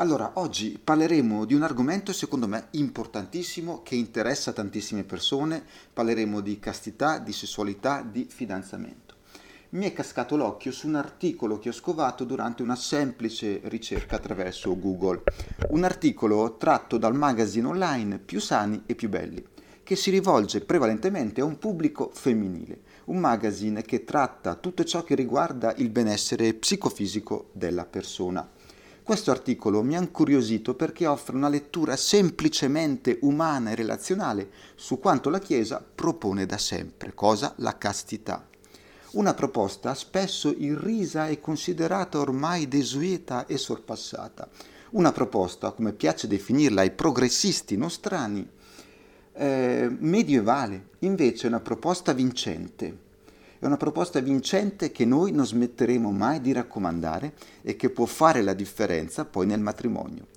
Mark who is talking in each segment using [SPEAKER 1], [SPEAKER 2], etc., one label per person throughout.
[SPEAKER 1] Allora, oggi parleremo di un argomento secondo me importantissimo che interessa tantissime persone, parleremo di castità, di sessualità, di fidanzamento. Mi è cascato l'occhio su un articolo che ho scovato durante una semplice ricerca attraverso Google, un articolo tratto dal magazine online Più sani e più belli, che si rivolge prevalentemente a un pubblico femminile, un magazine che tratta tutto ciò che riguarda il benessere psicofisico della persona. Questo articolo mi ha incuriosito perché offre una lettura semplicemente umana e relazionale su quanto la Chiesa propone da sempre, cosa la castità. Una proposta spesso irrisa e considerata ormai desueta e sorpassata. Una proposta, come piace definirla ai progressisti nostrani, eh, medievale, invece una proposta vincente è una proposta vincente che noi non smetteremo mai di raccomandare e che può fare la differenza poi nel matrimonio.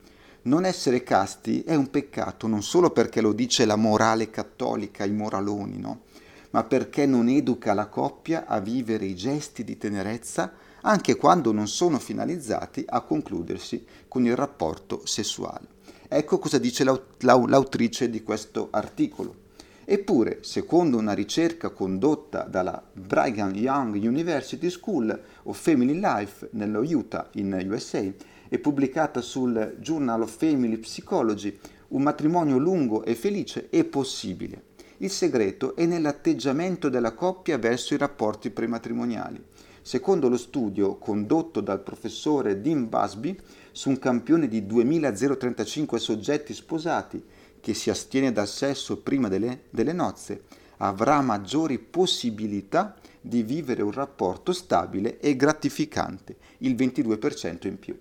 [SPEAKER 1] Non essere casti è un peccato non solo perché lo dice la morale cattolica, i moraloni, no? ma perché non educa la coppia a vivere i gesti di tenerezza anche quando non sono finalizzati a concludersi con il rapporto sessuale. Ecco cosa dice l'autrice di questo articolo. Eppure, secondo una ricerca condotta dalla Brigham Young University School of Family Life nello Utah in USA e pubblicata sul Journal of Family Psychology, un matrimonio lungo e felice è possibile. Il segreto è nell'atteggiamento della coppia verso i rapporti prematrimoniali. Secondo lo studio condotto dal professore Dean Busby su un campione di 2035 soggetti sposati che si astiene dal sesso prima delle, delle nozze avrà maggiori possibilità di vivere un rapporto stabile e gratificante, il 22% in più.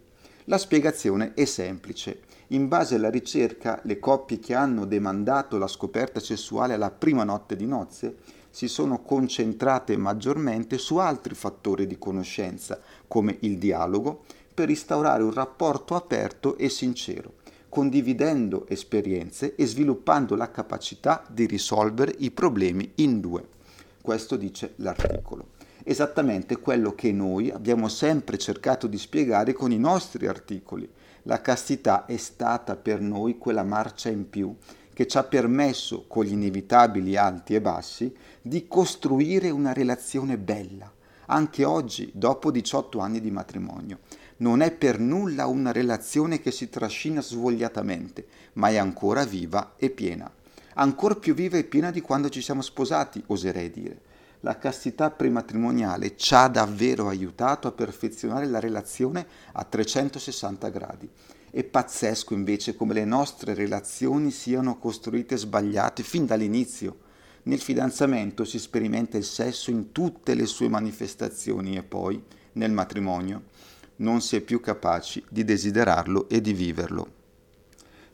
[SPEAKER 1] La spiegazione è semplice. In base alla ricerca, le coppie che hanno demandato la scoperta sessuale alla prima notte di nozze si sono concentrate maggiormente su altri fattori di conoscenza, come il dialogo, per instaurare un rapporto aperto e sincero condividendo esperienze e sviluppando la capacità di risolvere i problemi in due. Questo dice l'articolo. Esattamente quello che noi abbiamo sempre cercato di spiegare con i nostri articoli. La castità è stata per noi quella marcia in più che ci ha permesso, con gli inevitabili alti e bassi, di costruire una relazione bella, anche oggi, dopo 18 anni di matrimonio non è per nulla una relazione che si trascina svogliatamente, ma è ancora viva e piena. Ancora più viva e piena di quando ci siamo sposati, oserei dire. La castità prematrimoniale ci ha davvero aiutato a perfezionare la relazione a 360 gradi. È pazzesco invece come le nostre relazioni siano costruite sbagliate fin dall'inizio. Nel fidanzamento si sperimenta il sesso in tutte le sue manifestazioni e poi, nel matrimonio, non si è più capaci di desiderarlo e di viverlo.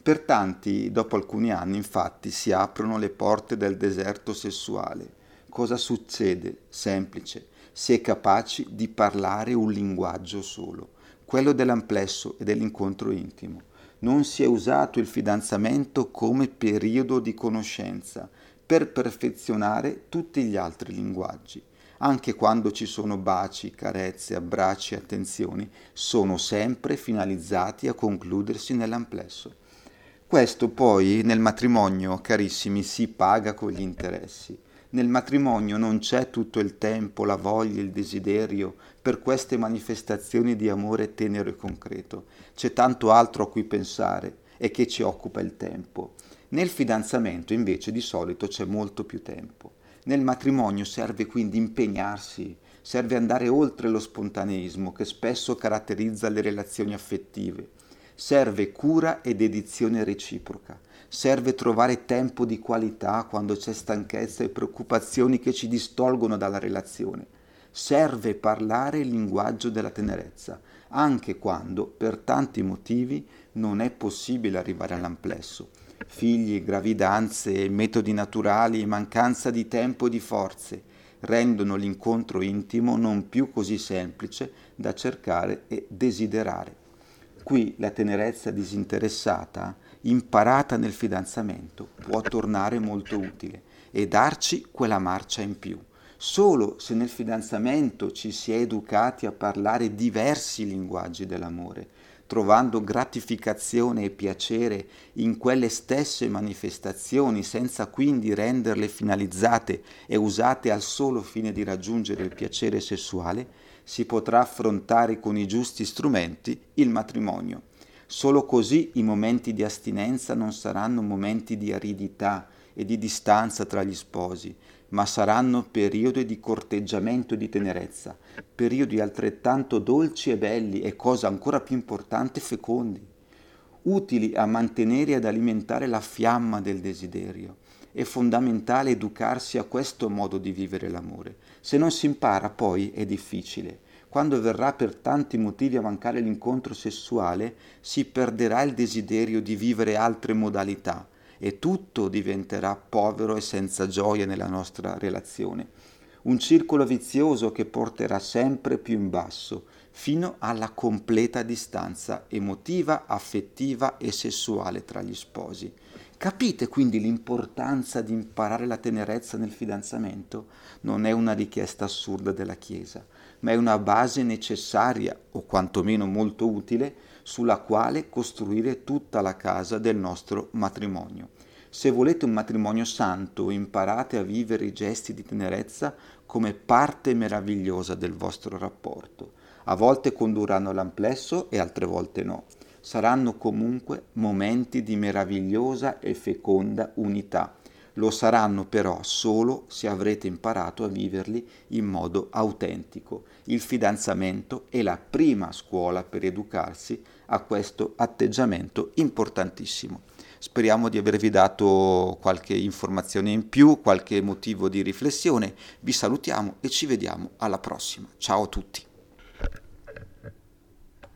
[SPEAKER 1] Per tanti, dopo alcuni anni, infatti, si aprono le porte del deserto sessuale. Cosa succede? Semplice. Si è capaci di parlare un linguaggio solo, quello dell'amplesso e dell'incontro intimo. Non si è usato il fidanzamento come periodo di conoscenza per perfezionare tutti gli altri linguaggi anche quando ci sono baci, carezze, abbracci attenzioni, sono sempre finalizzati a concludersi nell'amplesso. Questo poi nel matrimonio, carissimi, si paga con gli interessi. Nel matrimonio non c'è tutto il tempo, la voglia, il desiderio per queste manifestazioni di amore tenero e concreto. C'è tanto altro a cui pensare e che ci occupa il tempo. Nel fidanzamento invece di solito c'è molto più tempo. Nel matrimonio serve quindi impegnarsi, serve andare oltre lo spontaneismo che spesso caratterizza le relazioni affettive. Serve cura e dedizione reciproca. Serve trovare tempo di qualità quando c'è stanchezza e preoccupazioni che ci distolgono dalla relazione. Serve parlare il linguaggio della tenerezza, anche quando, per tanti motivi, non è possibile arrivare all'amplesso figli, gravidanze, metodi naturali, mancanza di tempo e di forze rendono l'incontro intimo non più così semplice da cercare e desiderare. Qui la tenerezza disinteressata, imparata nel fidanzamento, può tornare molto utile e darci quella marcia in più. Solo se nel fidanzamento ci si è educati a parlare diversi linguaggi dell'amore, trovando gratificazione e piacere in quelle stesse manifestazioni senza quindi renderle finalizzate e usate al solo fine di raggiungere il piacere sessuale, si potrà affrontare con i giusti strumenti il matrimonio. Solo così i momenti di astinenza non saranno momenti di aridità e di distanza tra gli sposi, ma saranno periodi di corteggiamento e di tenerezza, periodi altrettanto dolci e belli e cosa ancora più importante fecondi, utili a mantenere e ad alimentare la fiamma del desiderio. È fondamentale educarsi a questo modo di vivere l'amore. Se non si impara poi è difficile. Quando verrà per tanti motivi a mancare l'incontro sessuale, si perderà il desiderio di vivere altre modalità e tutto diventerà povero e senza gioia nella nostra relazione. Un circolo vizioso che porterà sempre più in basso, fino alla completa distanza emotiva, affettiva e sessuale tra gli sposi. Capite quindi l'importanza di imparare la tenerezza nel fidanzamento? Non è una richiesta assurda della Chiesa, ma è una base necessaria, o quantomeno molto utile, sulla quale costruire tutta la casa del nostro matrimonio. Se volete un matrimonio santo, imparate a vivere i gesti di tenerezza come parte meravigliosa del vostro rapporto. A volte condurranno all'amplesso e altre volte no. Saranno comunque momenti di meravigliosa e feconda unità. Lo saranno però solo se avrete imparato a viverli in modo autentico. Il fidanzamento è la prima scuola per educarsi a questo atteggiamento importantissimo. Speriamo di avervi dato qualche informazione in più, qualche motivo di riflessione. Vi salutiamo e ci vediamo alla prossima. Ciao a tutti.